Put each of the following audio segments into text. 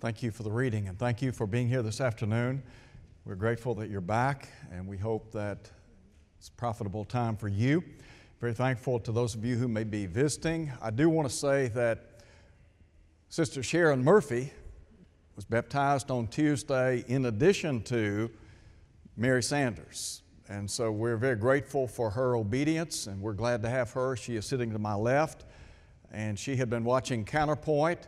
Thank you for the reading and thank you for being here this afternoon. We're grateful that you're back and we hope that it's a profitable time for you. Very thankful to those of you who may be visiting. I do want to say that Sister Sharon Murphy was baptized on Tuesday in addition to Mary Sanders. And so we're very grateful for her obedience and we're glad to have her. She is sitting to my left and she had been watching Counterpoint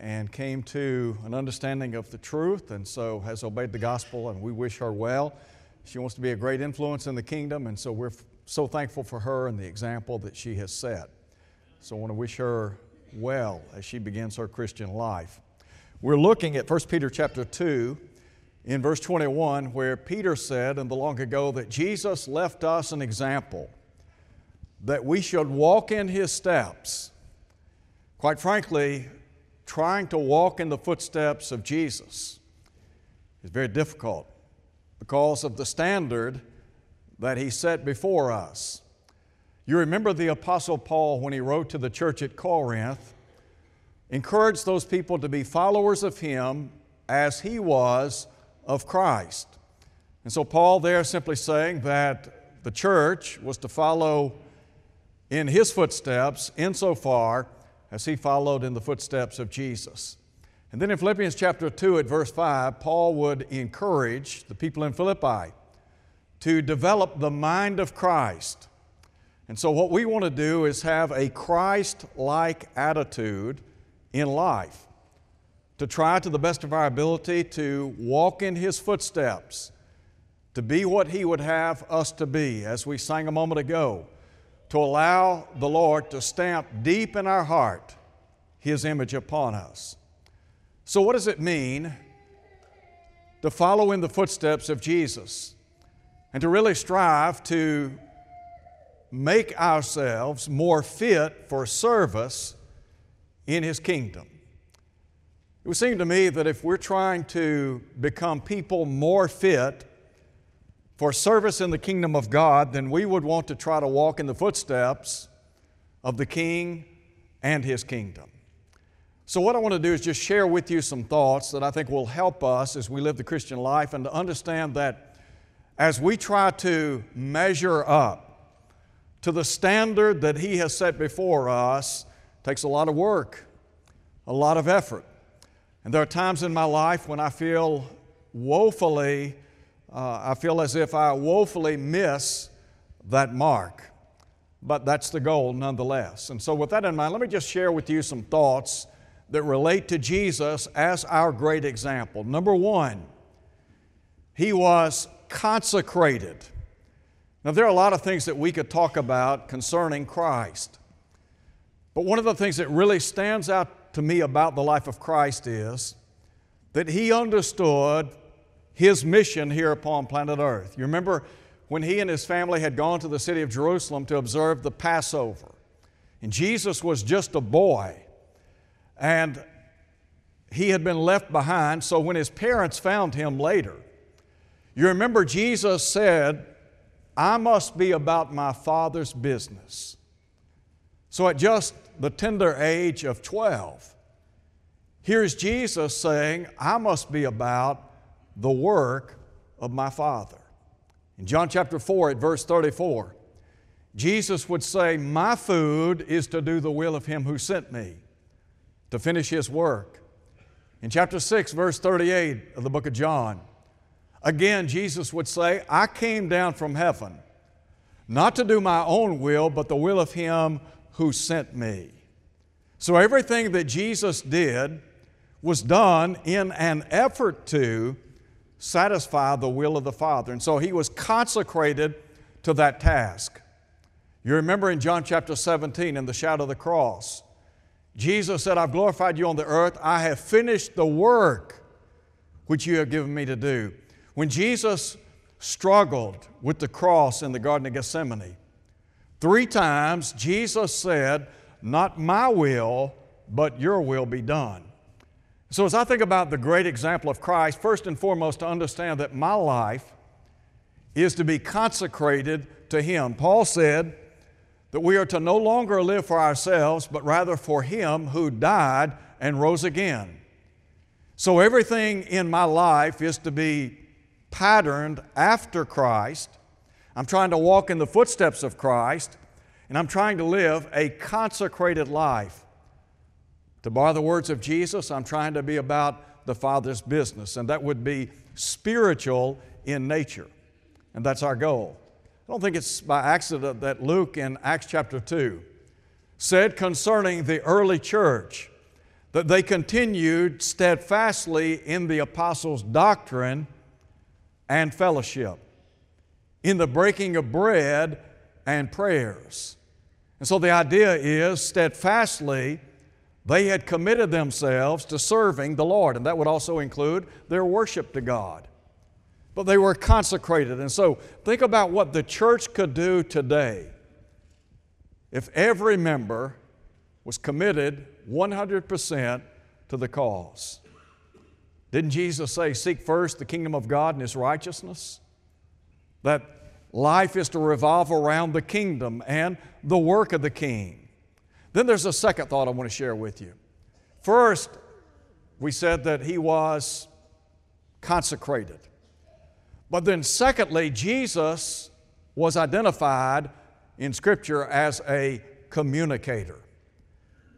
and came to an understanding of the truth and so has obeyed the gospel and we wish her well. She wants to be a great influence in the kingdom and so we're so thankful for her and the example that she has set. So I want to wish her well as she begins her Christian life. We're looking at 1 Peter chapter 2 in verse 21 where Peter said in the long ago that Jesus left us an example that we should walk in his steps. Quite frankly, trying to walk in the footsteps of Jesus is very difficult because of the standard that he set before us. You remember the Apostle Paul when he wrote to the church at Corinth, encouraged those people to be followers of him as he was of Christ. And so, Paul there simply saying that the church was to follow in his footsteps insofar as he followed in the footsteps of Jesus. And then in Philippians chapter 2 at verse 5, Paul would encourage the people in Philippi to develop the mind of Christ. And so, what we want to do is have a Christ like attitude in life, to try to the best of our ability to walk in His footsteps, to be what He would have us to be, as we sang a moment ago to allow the Lord to stamp deep in our heart His image upon us. So, what does it mean to follow in the footsteps of Jesus and to really strive to make ourselves more fit for service in His kingdom? It would seem to me that if we're trying to become people more fit for service in the kingdom of God, then we would want to try to walk in the footsteps of the King and His kingdom. So, what I want to do is just share with you some thoughts that I think will help us as we live the Christian life and to understand that as we try to measure up to the standard that He has set before us, takes a lot of work, a lot of effort. And there are times in my life when I feel woefully uh, I feel as if I woefully miss that mark. But that's the goal nonetheless. And so, with that in mind, let me just share with you some thoughts that relate to Jesus as our great example. Number one, he was consecrated. Now, there are a lot of things that we could talk about concerning Christ. But one of the things that really stands out to me about the life of Christ is that he understood his mission here upon planet Earth. You remember when he and his family had gone to the city of Jerusalem to observe the Passover. And Jesus was just a boy. And he had been left behind, so when his parents found him later, you remember Jesus said, I must be about my Father's business. So at just the tender age of 12, here's Jesus saying, I must be about the work of my Father. In John chapter 4, at verse 34, Jesus would say, My food is to do the will of Him who sent me, to finish His work. In chapter 6, verse 38 of the book of John, again, Jesus would say, I came down from heaven, not to do my own will, but the will of Him who sent me. So everything that Jesus did was done in an effort to satisfy the will of the Father. And so he was consecrated to that task. You remember in John chapter 17, in the shadow of the cross, Jesus said, I've glorified you on the earth. I have finished the work which you have given me to do. When Jesus struggled with the cross in the Garden of Gethsemane, three times Jesus said, Not my will, but your will be done. So, as I think about the great example of Christ, first and foremost, to understand that my life is to be consecrated to Him. Paul said that we are to no longer live for ourselves, but rather for Him who died and rose again. So everything in my life is to be patterned after Christ. I'm trying to walk in the footsteps of Christ, and I'm trying to live a consecrated life. To borrow the words of Jesus, I'm trying to be about the Father's business, and that would be spiritual in nature. And that's our goal. I don't think it's by accident that Luke in Acts chapter 2 said concerning the early church that they continued steadfastly in the apostles' doctrine and fellowship, in the breaking of bread and prayers. And so the idea is steadfastly they had committed themselves to serving the Lord, and that would also include their worship to God. But they were consecrated. And so think about what the church could do today if every member was committed 100% to the cause. Didn't Jesus say, Seek first the kingdom of God and His righteousness? That life is to revolve around the kingdom and the work of the king. Then there's a second thought I want to share with you. First, we said that He was consecrated. But then, secondly, Jesus was identified in Scripture as a communicator.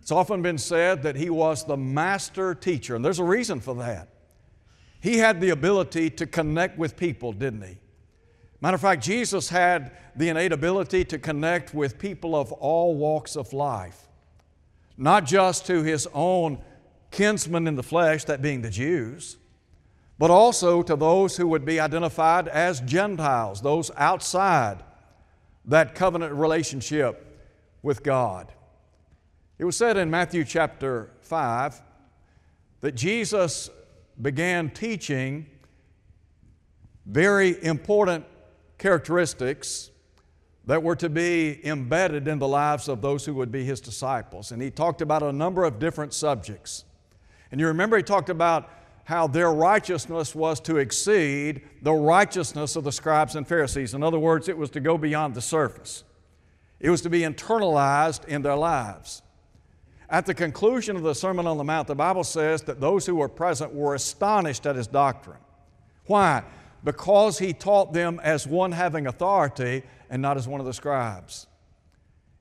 It's often been said that he was the master teacher, and there's a reason for that. He had the ability to connect with people, didn't he? Matter of fact, Jesus had the innate ability to connect with people of all walks of life, not just to his own kinsmen in the flesh, that being the Jews, but also to those who would be identified as Gentiles, those outside that covenant relationship with God. It was said in Matthew chapter 5 that Jesus began teaching very important characteristics that were to be embedded in the lives of those who would be his disciples. And he talked about a number of different subjects. And you remember he talked about how their righteousness was to exceed the righteousness of the scribes and Pharisees. In other words, it was to go beyond the surface, it was to be internalized in their lives. At the conclusion of the Sermon on the Mount, the Bible says that those who were present were astonished at his doctrine. Why? Because he taught them as one having authority and not as one of the scribes.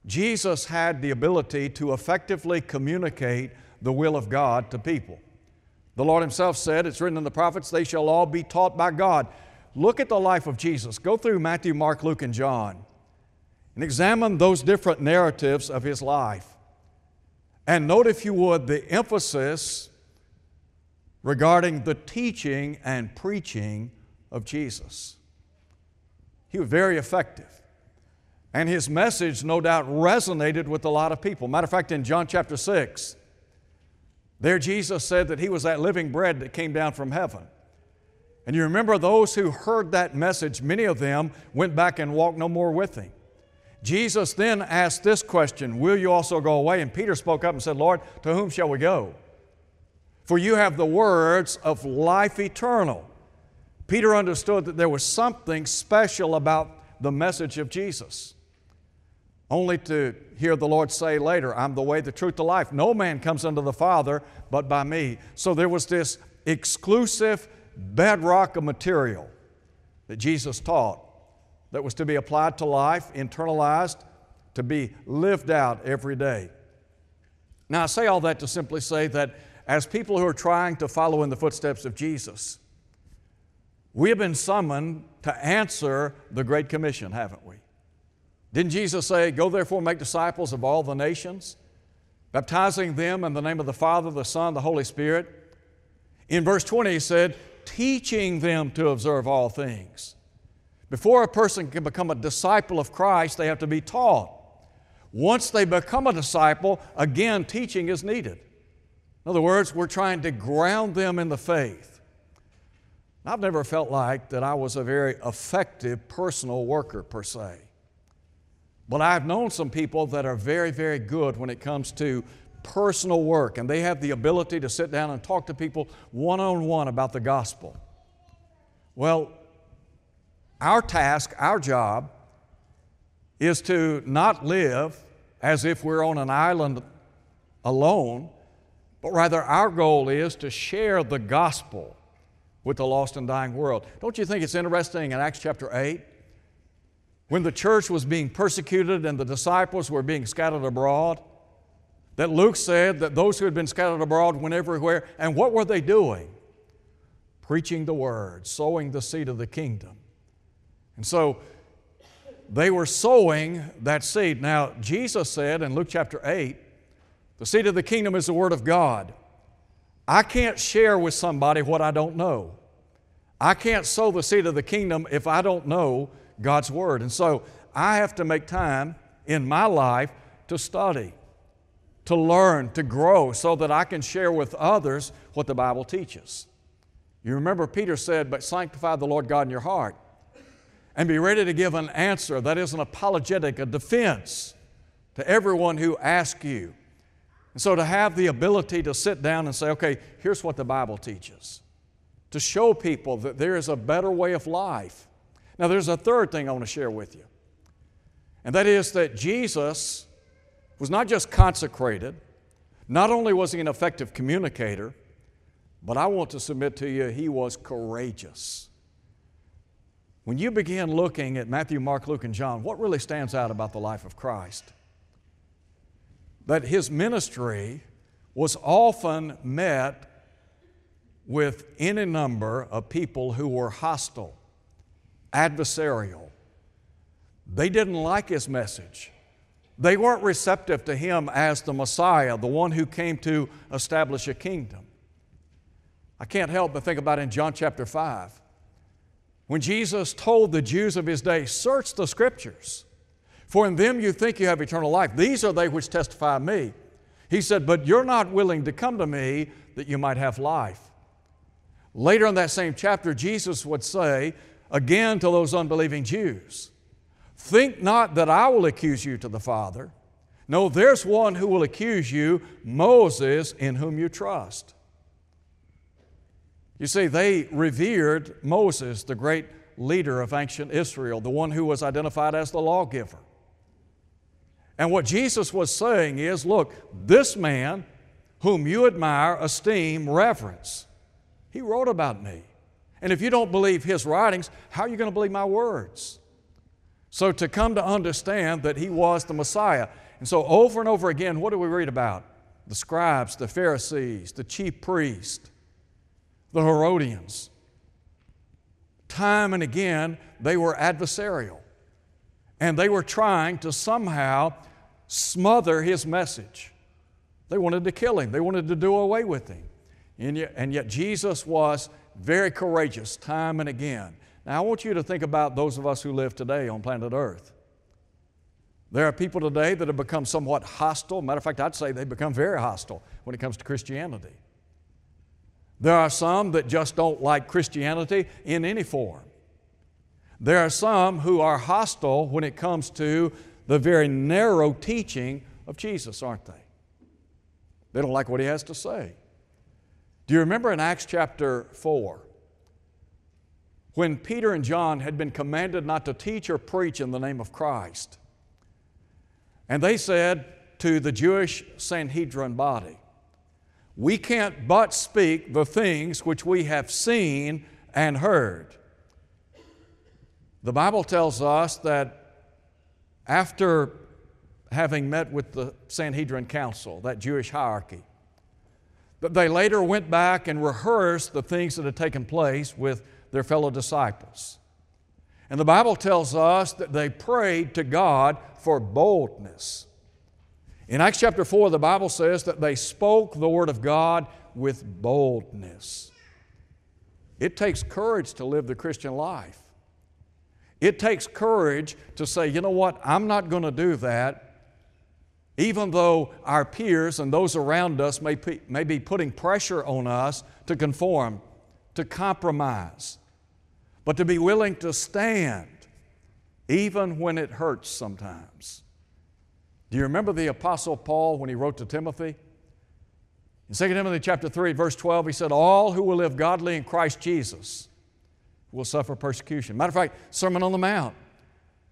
Jesus had the ability to effectively communicate the will of God to people. The Lord Himself said, It's written in the prophets, they shall all be taught by God. Look at the life of Jesus. Go through Matthew, Mark, Luke, and John and examine those different narratives of His life. And note, if you would, the emphasis regarding the teaching and preaching of Jesus. He was very effective. And his message, no doubt, resonated with a lot of people. Matter of fact, in John chapter 6, there Jesus said that he was that living bread that came down from heaven. And you remember those who heard that message, many of them went back and walked no more with him. Jesus then asked this question Will you also go away? And Peter spoke up and said, Lord, to whom shall we go? For you have the words of life eternal. Peter understood that there was something special about the message of Jesus. Only to hear the Lord say later, I'm the way, the truth, the life. No man comes unto the Father but by me. So there was this exclusive bedrock of material that Jesus taught that was to be applied to life, internalized, to be lived out every day. Now, I say all that to simply say that as people who are trying to follow in the footsteps of Jesus, we have been summoned to answer the Great Commission, haven't we? Didn't Jesus say, Go therefore, make disciples of all the nations, baptizing them in the name of the Father, the Son, the Holy Spirit? In verse 20, he said, Teaching them to observe all things before a person can become a disciple of Christ, they have to be taught. Once they become a disciple, again, teaching is needed. In other words, we're trying to ground them in the faith. I've never felt like that I was a very effective personal worker per se. But I've known some people that are very, very good when it comes to personal work, and they have the ability to sit down and talk to people one on one about the gospel. Well, our task, our job, is to not live as if we're on an island alone, but rather our goal is to share the gospel with the lost and dying world. Don't you think it's interesting in Acts chapter 8? When the church was being persecuted and the disciples were being scattered abroad, that Luke said that those who had been scattered abroad went everywhere. And what were they doing? Preaching the word, sowing the seed of the kingdom. And so they were sowing that seed. Now, Jesus said in Luke chapter 8, the seed of the kingdom is the word of God. I can't share with somebody what I don't know. I can't sow the seed of the kingdom if I don't know God's word. And so I have to make time in my life to study, to learn, to grow, so that I can share with others what the Bible teaches. You remember Peter said, But sanctify the Lord God in your heart and be ready to give an answer that is an apologetic, a defense to everyone who asks you. And so to have the ability to sit down and say, okay, here's what the Bible teaches, to show people that there is a better way of life. Now, there's a third thing I want to share with you, and that is that Jesus was not just consecrated, not only was he an effective communicator, but I want to submit to you, he was courageous. When you begin looking at Matthew, Mark, Luke, and John, what really stands out about the life of Christ? That his ministry was often met with any number of people who were hostile, adversarial. They didn't like his message. They weren't receptive to him as the Messiah, the one who came to establish a kingdom. I can't help but think about in John chapter 5 when Jesus told the Jews of his day, Search the scriptures, for in them you think you have eternal life. These are they which testify me. He said, But you're not willing to come to me that you might have life. Later in that same chapter, Jesus would say again to those unbelieving Jews, Think not that I will accuse you to the Father. No, there's one who will accuse you, Moses, in whom you trust. You see, they revered Moses, the great leader of ancient Israel, the one who was identified as the lawgiver. And what Jesus was saying is look, this man whom you admire, esteem, reverence, he wrote about me. And if you don't believe his writings, how are you going to believe my words? So, to come to understand that he was the Messiah. And so, over and over again, what do we read about? The scribes, the Pharisees, the chief priests, the Herodians. Time and again, they were adversarial. And they were trying to somehow smother his message. They wanted to kill him, they wanted to do away with him. And yet, and yet, Jesus was very courageous time and again. Now, I want you to think about those of us who live today on planet Earth. There are people today that have become somewhat hostile. Matter of fact, I'd say they've become very hostile when it comes to Christianity. There are some that just don't like Christianity in any form. There are some who are hostile when it comes to the very narrow teaching of Jesus, aren't they? They don't like what he has to say. Do you remember in Acts chapter 4 when Peter and John had been commanded not to teach or preach in the name of Christ? And they said to the Jewish Sanhedrin body, we can't but speak the things which we have seen and heard. The Bible tells us that after having met with the Sanhedrin Council, that Jewish hierarchy, that they later went back and rehearsed the things that had taken place with their fellow disciples. And the Bible tells us that they prayed to God for boldness. In Acts chapter 4, the Bible says that they spoke the Word of God with boldness. It takes courage to live the Christian life. It takes courage to say, you know what, I'm not going to do that, even though our peers and those around us may, may be putting pressure on us to conform, to compromise, but to be willing to stand, even when it hurts sometimes. Do you remember the Apostle Paul when he wrote to Timothy? In 2 Timothy chapter 3, verse 12, he said, All who will live godly in Christ Jesus will suffer persecution. Matter of fact, Sermon on the Mount.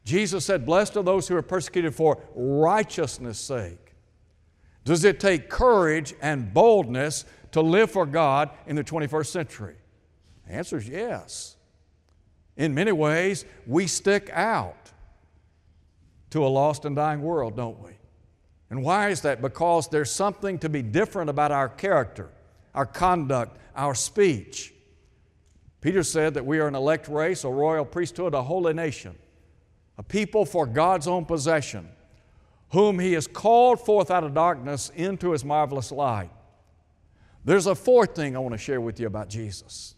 Jesus said, Blessed are those who are persecuted for righteousness' sake. Does it take courage and boldness to live for God in the 21st century? The answer is yes. In many ways, we stick out to a lost and dying world, don't we? And why is that? Because there's something to be different about our character, our conduct, our speech. Peter said that we are an elect race, a royal priesthood, a holy nation, a people for God's own possession, whom He has called forth out of darkness into His marvelous light. There's a fourth thing I want to share with you about Jesus,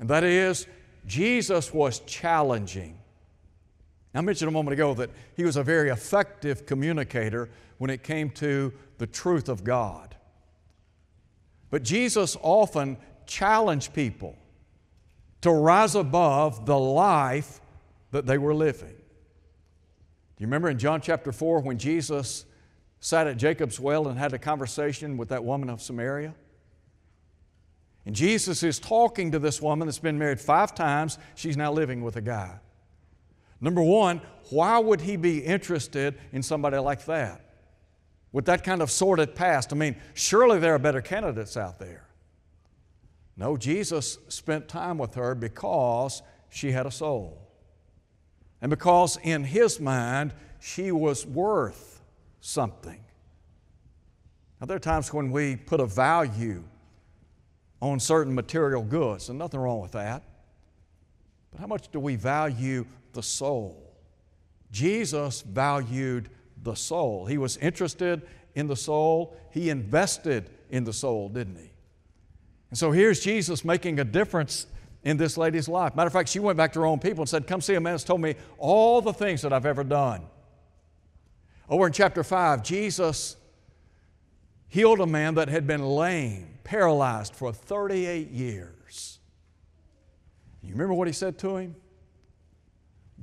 and that is Jesus was challenging. I mentioned a moment ago that he was a very effective communicator when it came to the truth of God. But Jesus often challenged people to rise above the life that they were living. Do you remember in John chapter 4 when Jesus sat at Jacob's well and had a conversation with that woman of Samaria? And Jesus is talking to this woman that's been married five times. She's now living with a guy. Number one, why would he be interested in somebody like that? With that kind of sordid past? I mean, surely there are better candidates out there. No, Jesus spent time with her because she had a soul. And because in his mind, she was worth something. Now, there are times when we put a value on certain material goods, and nothing wrong with that. But how much do we value the soul? Jesus valued the soul. He was interested in the soul. He invested in the soul, didn't he? And so here's Jesus making a difference in this lady's life. Matter of fact, she went back to her own people and said, Come see a man that's told me all the things that I've ever done. Over in chapter 5, Jesus healed a man that had been lame paralyzed for 38 years. You remember what he said to him?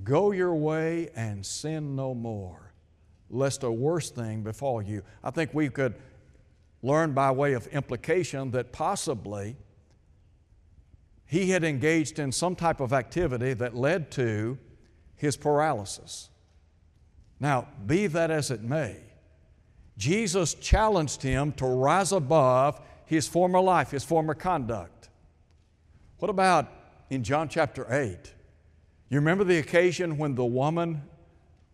Go your way and sin no more, lest a worse thing befall you. I think we could learn by way of implication that possibly he had engaged in some type of activity that led to his paralysis. Now, be that as it may, Jesus challenged him to rise above his former life, his former conduct. What about in John chapter 8? You remember the occasion when the woman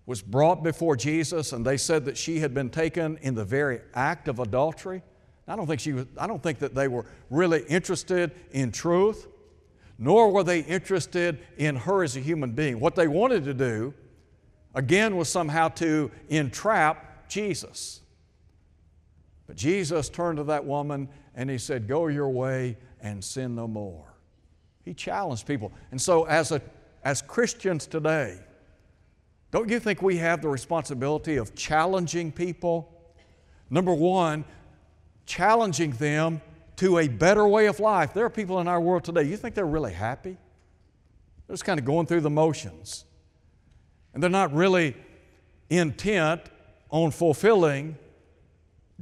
was brought before Jesus and they said that she had been taken in the very act of adultery? I don't think, she was, I don't think that they were really interested in truth, nor were they interested in her as a human being. What they wanted to do, again, was somehow to entrap Jesus. But Jesus turned to that woman and he said, Go your way and sin no more. He challenged people. And so, as, a, as Christians today, don't you think we have the responsibility of challenging people? Number one, challenging them to a better way of life. There are people in our world today, you think they're really happy? They're just kind of going through the motions. And they're not really intent on fulfilling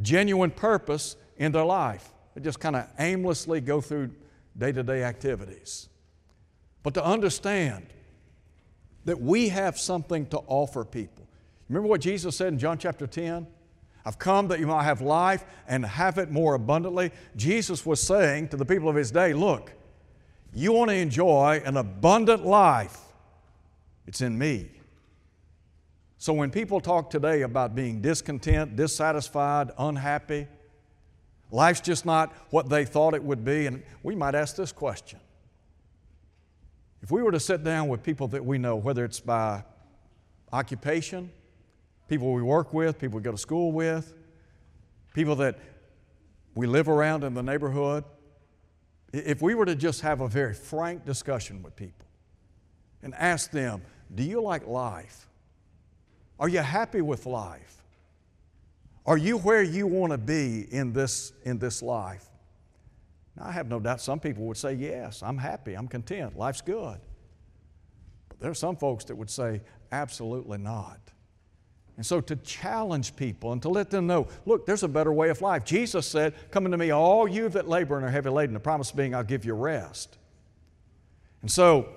genuine purpose in their life. They just kind of aimlessly go through day to day activities. But to understand that we have something to offer people. Remember what Jesus said in John chapter 10? I've come that you might have life and have it more abundantly. Jesus was saying to the people of his day, Look, you want to enjoy an abundant life, it's in me. So when people talk today about being discontent, dissatisfied, unhappy, Life's just not what they thought it would be. And we might ask this question If we were to sit down with people that we know, whether it's by occupation, people we work with, people we go to school with, people that we live around in the neighborhood, if we were to just have a very frank discussion with people and ask them, Do you like life? Are you happy with life? Are you where you want to be in this, in this life? Now, I have no doubt some people would say, Yes, I'm happy, I'm content, life's good. But there are some folks that would say, Absolutely not. And so to challenge people and to let them know, look, there's a better way of life. Jesus said, Come unto me, all you that labor and are heavy laden, the promise being, I'll give you rest. And so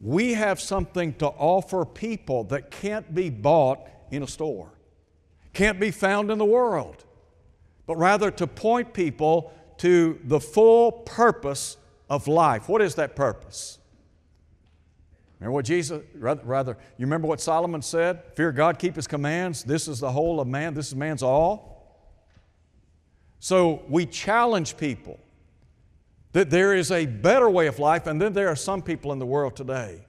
we have something to offer people that can't be bought in a store can't be found in the world, but rather to point people to the full purpose of life. What is that purpose? Remember what Jesus, rather, you remember what Solomon said? Fear God, keep His commands. This is the whole of man, this is man's all. So we challenge people that there is a better way of life, and then there are some people in the world today,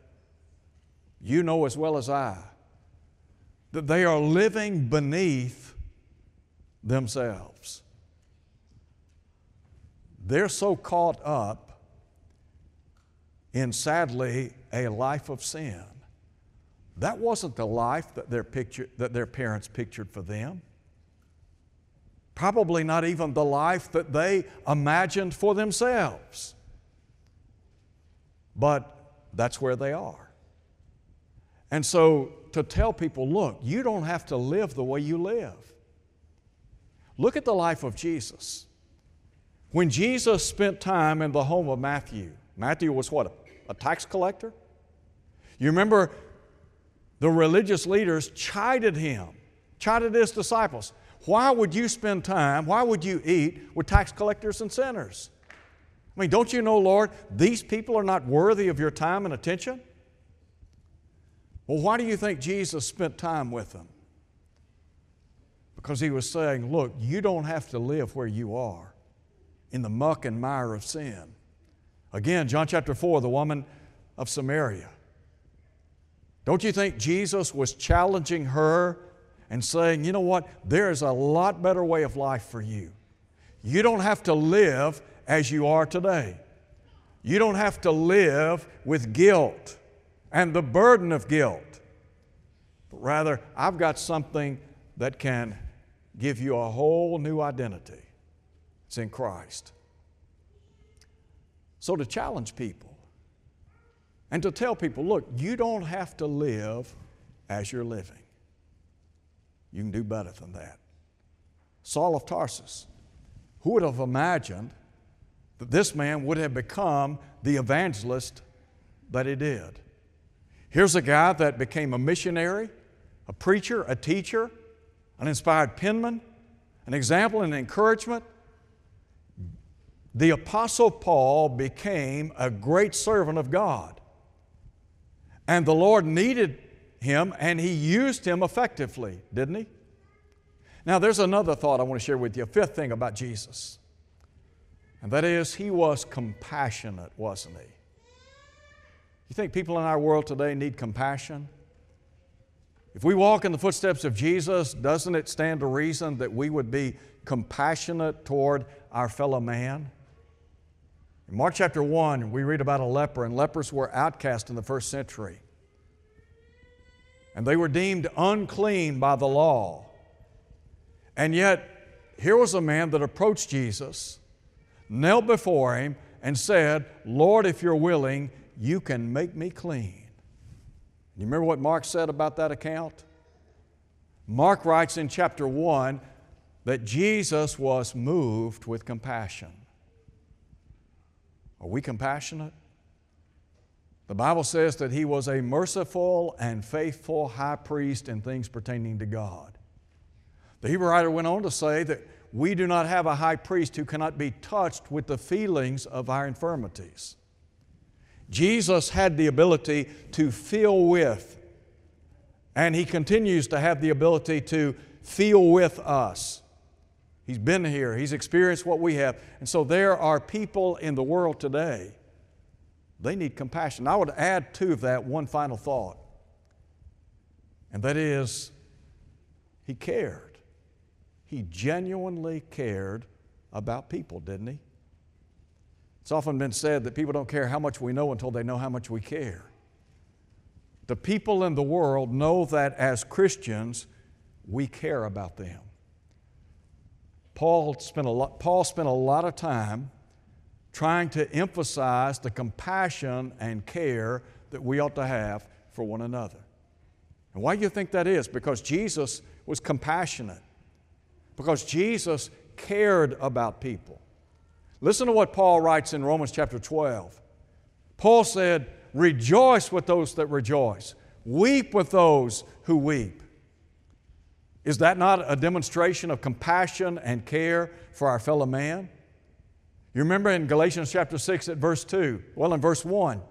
you know as well as I, that they are living beneath themselves. They're so caught up in, sadly, a life of sin. That wasn't the life that their, picture, that their parents pictured for them. Probably not even the life that they imagined for themselves. But that's where they are. And so to tell people, look, you don't have to live the way you live. Look at the life of Jesus. When Jesus spent time in the home of Matthew, Matthew was what, a, tax collector? You remember the religious leaders chided him, chided his disciples. Why would you spend time, why would you eat with tax collectors and sinners? I mean, don't you know, Lord, these people are not worthy of your time and attention? Well, why do you think Jesus spent time with them? Because he was saying, Look, you don't have to live where you are in the muck and mire of sin. Again, John chapter 4, the woman of Samaria. Don't you think Jesus was challenging her and saying, you know what, there's a lot better way of life for you. You don't have to live as you are today. You don't have to live with guilt and the burden of guilt. But rather, I've got something that can give you a whole new identity. It's in Christ. So, to challenge people, and to tell people, look, you don't have to live as you're living. You can do better than that. Saul of Tarsus, who would have imagined that this man would have become the evangelist that he did? Here's a guy that became a missionary, a preacher, a teacher, an inspired penman, an example and encouragement. The Apostle Paul became a great servant of God. And the Lord needed him and he used him effectively, didn't he? Now, there's another thought I want to share with you, a fifth thing about Jesus. And that is, he was compassionate, wasn't he? You think people in our world today need compassion? If we walk in the footsteps of Jesus, doesn't it stand to reason that we would be compassionate toward our fellow man? In Mark chapter 1, we read about a leper, and lepers were outcast in the first century. And they were deemed unclean by the law. And yet, here was a man that approached Jesus, knelt before him, and said, Lord, if you're willing, you can make me clean. You remember what Mark said about that account? Mark writes in chapter 1 that Jesus was moved with compassion. Are we compassionate? The Bible says that he was a merciful and faithful high priest in things pertaining to God. The Hebrew writer went on to say that we do not have a high priest who cannot be touched with the feelings of our infirmities. Jesus had the ability to feel with, and he continues to have the ability to feel with us. He's been here, He's experienced what we have. And so there are people in the world today, they need compassion. I would add to that one final thought, and that is, He cared. He genuinely cared about people, didn't He? It's often been said that people don't care how much we know until they know how much we care. The people in the world know that as Christians, we care about them. Paul spent a lot, Paul spent a lot of time trying to emphasize the compassion and care that we ought to have for one another. And why do you think that is? Because Jesus was compassionate, because Jesus cared about people. Listen to what Paul writes in Romans chapter 12. Paul said, Rejoice with those that rejoice, weep with those who weep. Is that not a demonstration of compassion and care for our fellow man? You remember in Galatians chapter 6 at verse 2, well, in verse 1,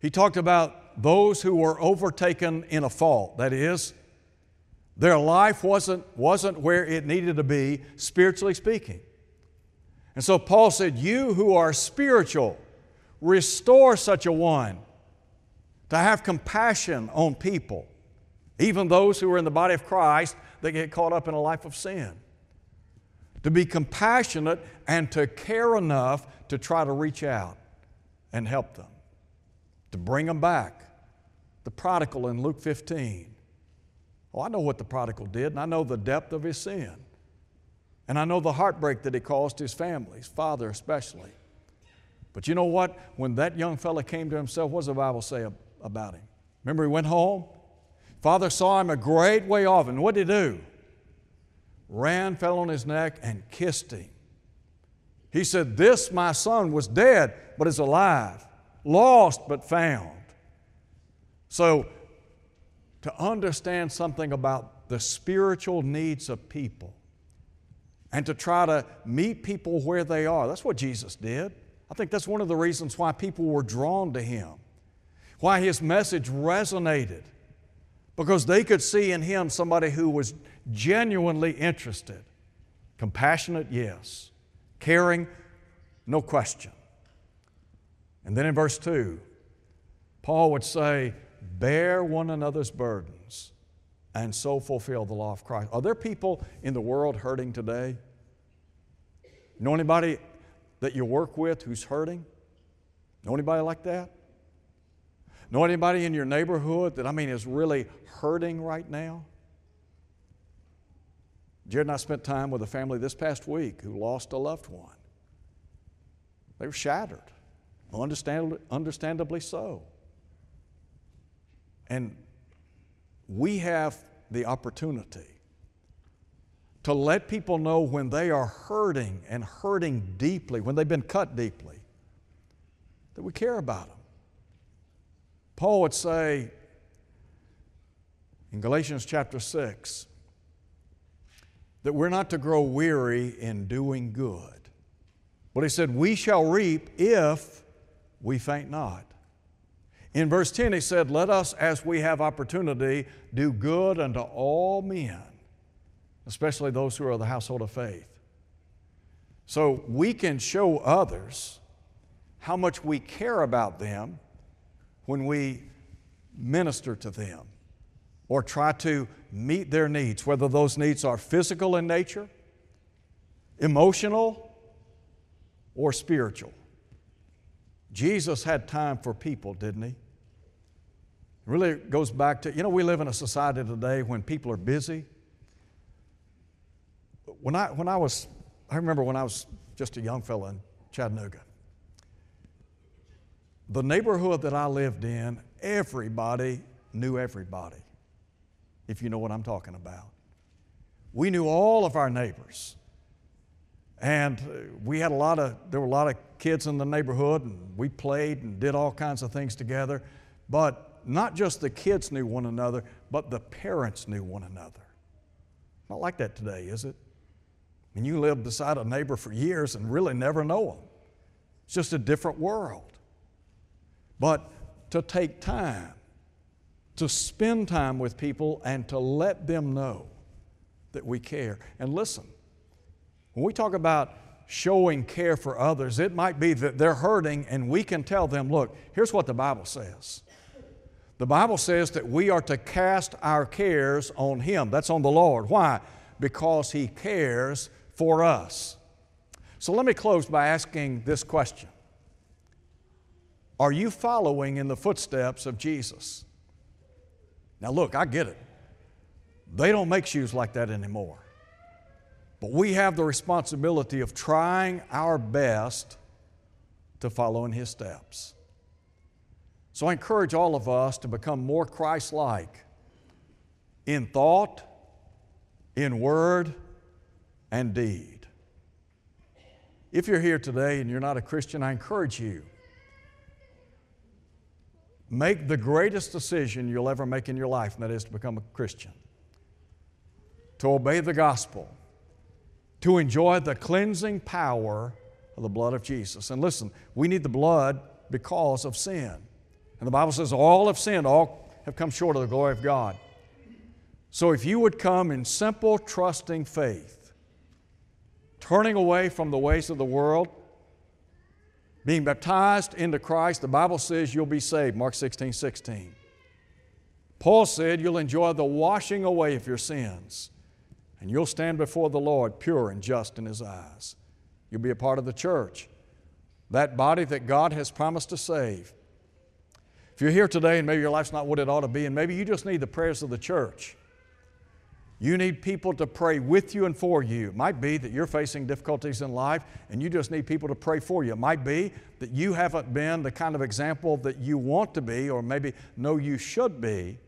he talked about those who were overtaken in a fault. That is, their life wasn't, wasn't where it needed to be, spiritually speaking. And so Paul said, You who are spiritual, restore such a one to have compassion on people, even those who are in the body of Christ that get caught up in a life of sin. To be compassionate and to care enough to try to reach out and help them, to bring them back. The prodigal in Luke 15. Oh, I know what the prodigal did, and I know the depth of his sin. And I know the heartbreak that it caused his family, his father especially. But you know what? When that young fellow came to himself, what does the Bible say about him? Remember, he went home. Father saw him a great way off, and what did he do? Ran, fell on his neck, and kissed him. He said, This my son was dead, but is alive, lost, but found. So, to understand something about the spiritual needs of people and to try to meet people where they are, that's what Jesus did. I think that's one of the reasons why people were drawn to him, why his message resonated, because they could see in him somebody who was genuinely interested. Compassionate, yes. Caring, no question. And then in verse 2, Paul would say, Bear one another's burdens and so fulfill the law of Christ. Are there people in the world hurting today? Know anybody that you work with who's hurting? Know anybody like that? Know anybody in your neighborhood that, I mean, is really hurting right now? Jared and I spent time with a family this past week who lost a loved one. They were shattered, understandably, understandably so. And we have the opportunity to let people know when they are hurting and hurting deeply, when they've been cut deeply, that we care about them. Paul would say in Galatians chapter 6 that we're not to grow weary in doing good. But he said, We shall reap if we faint not. In verse 10, he said, Let us, as we have opportunity, do good unto all men especially those who are of the household of faith. So we can show others how much we care about them when we minister to them or try to meet their needs, whether those needs are physical in nature, emotional, or spiritual. Jesus had time for people, didn't he? It really goes back to, you know, we live in a society today when people are busy, when I, when I was, I remember when I was just a young fella in Chattanooga. The neighborhood that I lived in, everybody knew everybody, if you know what I'm talking about. We knew all of our neighbors. And uh, we had a lot of, there were a lot of kids in the neighborhood, and we played and did all kinds of things together. But not just the kids knew one another, but the parents knew one another. Not like that today, is it? And you live beside a neighbor for years and really never know them. It's just a different world. But to take time, to spend time with people and to let them know that we care. And listen, when we talk about showing care for others, it might be that they're hurting and we can tell them, look, here's what the Bible says. The Bible says that we are to cast our cares on Him. That's on the Lord. Why? Because He cares for us. So let me close by asking this question Are you following in the footsteps of Jesus? Now, look, I get it. They don't make shoes like that anymore. But we have the responsibility of trying our best to follow in His steps. So I encourage all of us to become more Christ like in thought, in word, and deed. If you're here today and you're not a Christian, I encourage you. Make the greatest decision you'll ever make in your life, and that is to become a Christian. to obey the gospel, to enjoy the cleansing power of the blood of Jesus. And listen, we need the blood because of sin. And the Bible says, all have sinned, all have come short of the glory of God. So if you would come in simple, trusting faith, turning away from the ways of the world, being baptized into Christ, the Bible says you'll be saved. Mark 16, 16. Paul said you'll enjoy the washing away of your sins, and you'll stand before the Lord pure and just in His eyes. You'll be a part of the church, that body that God has promised to save. If you're here today and maybe your life's not what it ought to be, and maybe you just need the prayers of the church, you need people to pray with you and for you. It might be that you're facing difficulties in life and you just need people to pray for you. It might be that you haven't been the kind of example that you want to be or maybe know you should be.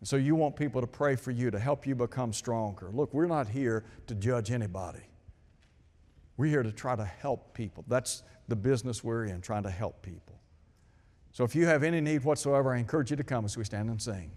And so you want people to pray for you to help you become stronger. Look, we're not here to judge anybody. We're here to try to help people. That's the business we're in, trying to help people. So if you have any need whatsoever, I encourage you to come as we stand and sing.